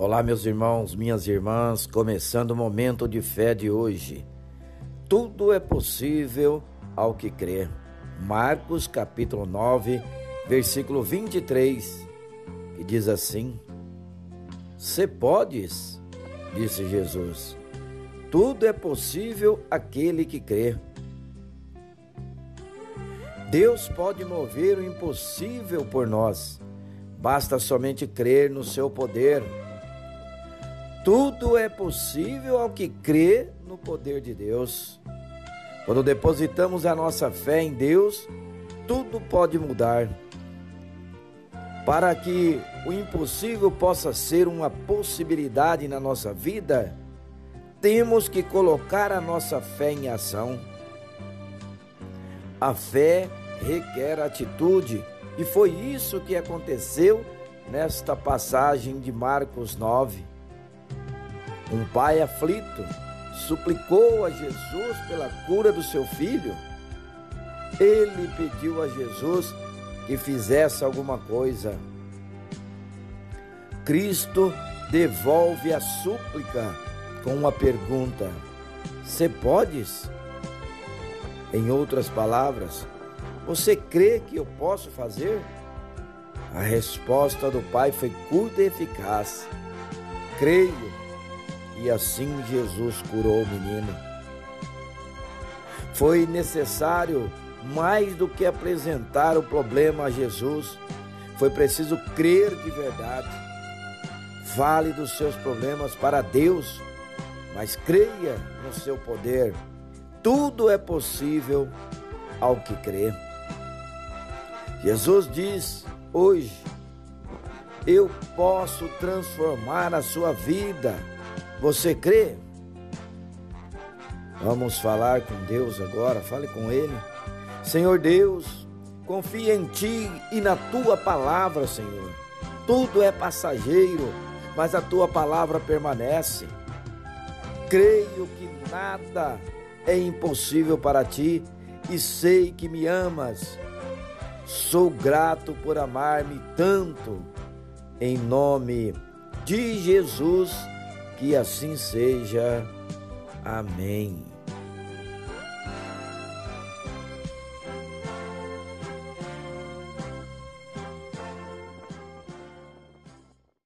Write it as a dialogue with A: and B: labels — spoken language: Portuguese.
A: Olá, meus irmãos, minhas irmãs, começando o momento de fé de hoje. Tudo é possível ao que crê. Marcos capítulo 9, versículo 23, que diz assim: Se podes, disse Jesus, tudo é possível aquele que crê. Deus pode mover o impossível por nós. Basta somente crer no seu poder tudo é possível ao que crê no poder de Deus. Quando depositamos a nossa fé em Deus, tudo pode mudar. Para que o impossível possa ser uma possibilidade na nossa vida, temos que colocar a nossa fé em ação. A fé requer atitude, e foi isso que aconteceu nesta passagem de Marcos 9. Um pai aflito suplicou a Jesus pela cura do seu filho. Ele pediu a Jesus que fizesse alguma coisa. Cristo devolve a súplica com uma pergunta: Você podes? Em outras palavras, você crê que eu posso fazer? A resposta do pai foi curta e eficaz: Creio e assim Jesus curou o menino. Foi necessário mais do que apresentar o problema a Jesus, foi preciso crer de verdade. Fale dos seus problemas para Deus, mas creia no seu poder. Tudo é possível ao que crê. Jesus diz hoje: Eu posso transformar a sua vida você crê? Vamos falar com Deus agora, fale com Ele. Senhor Deus, confia em Ti e na Tua palavra, Senhor. Tudo é passageiro, mas a Tua palavra permanece. Creio que nada é impossível para Ti e sei que me amas. Sou grato por amar-me tanto. Em nome de Jesus que assim seja. Amém.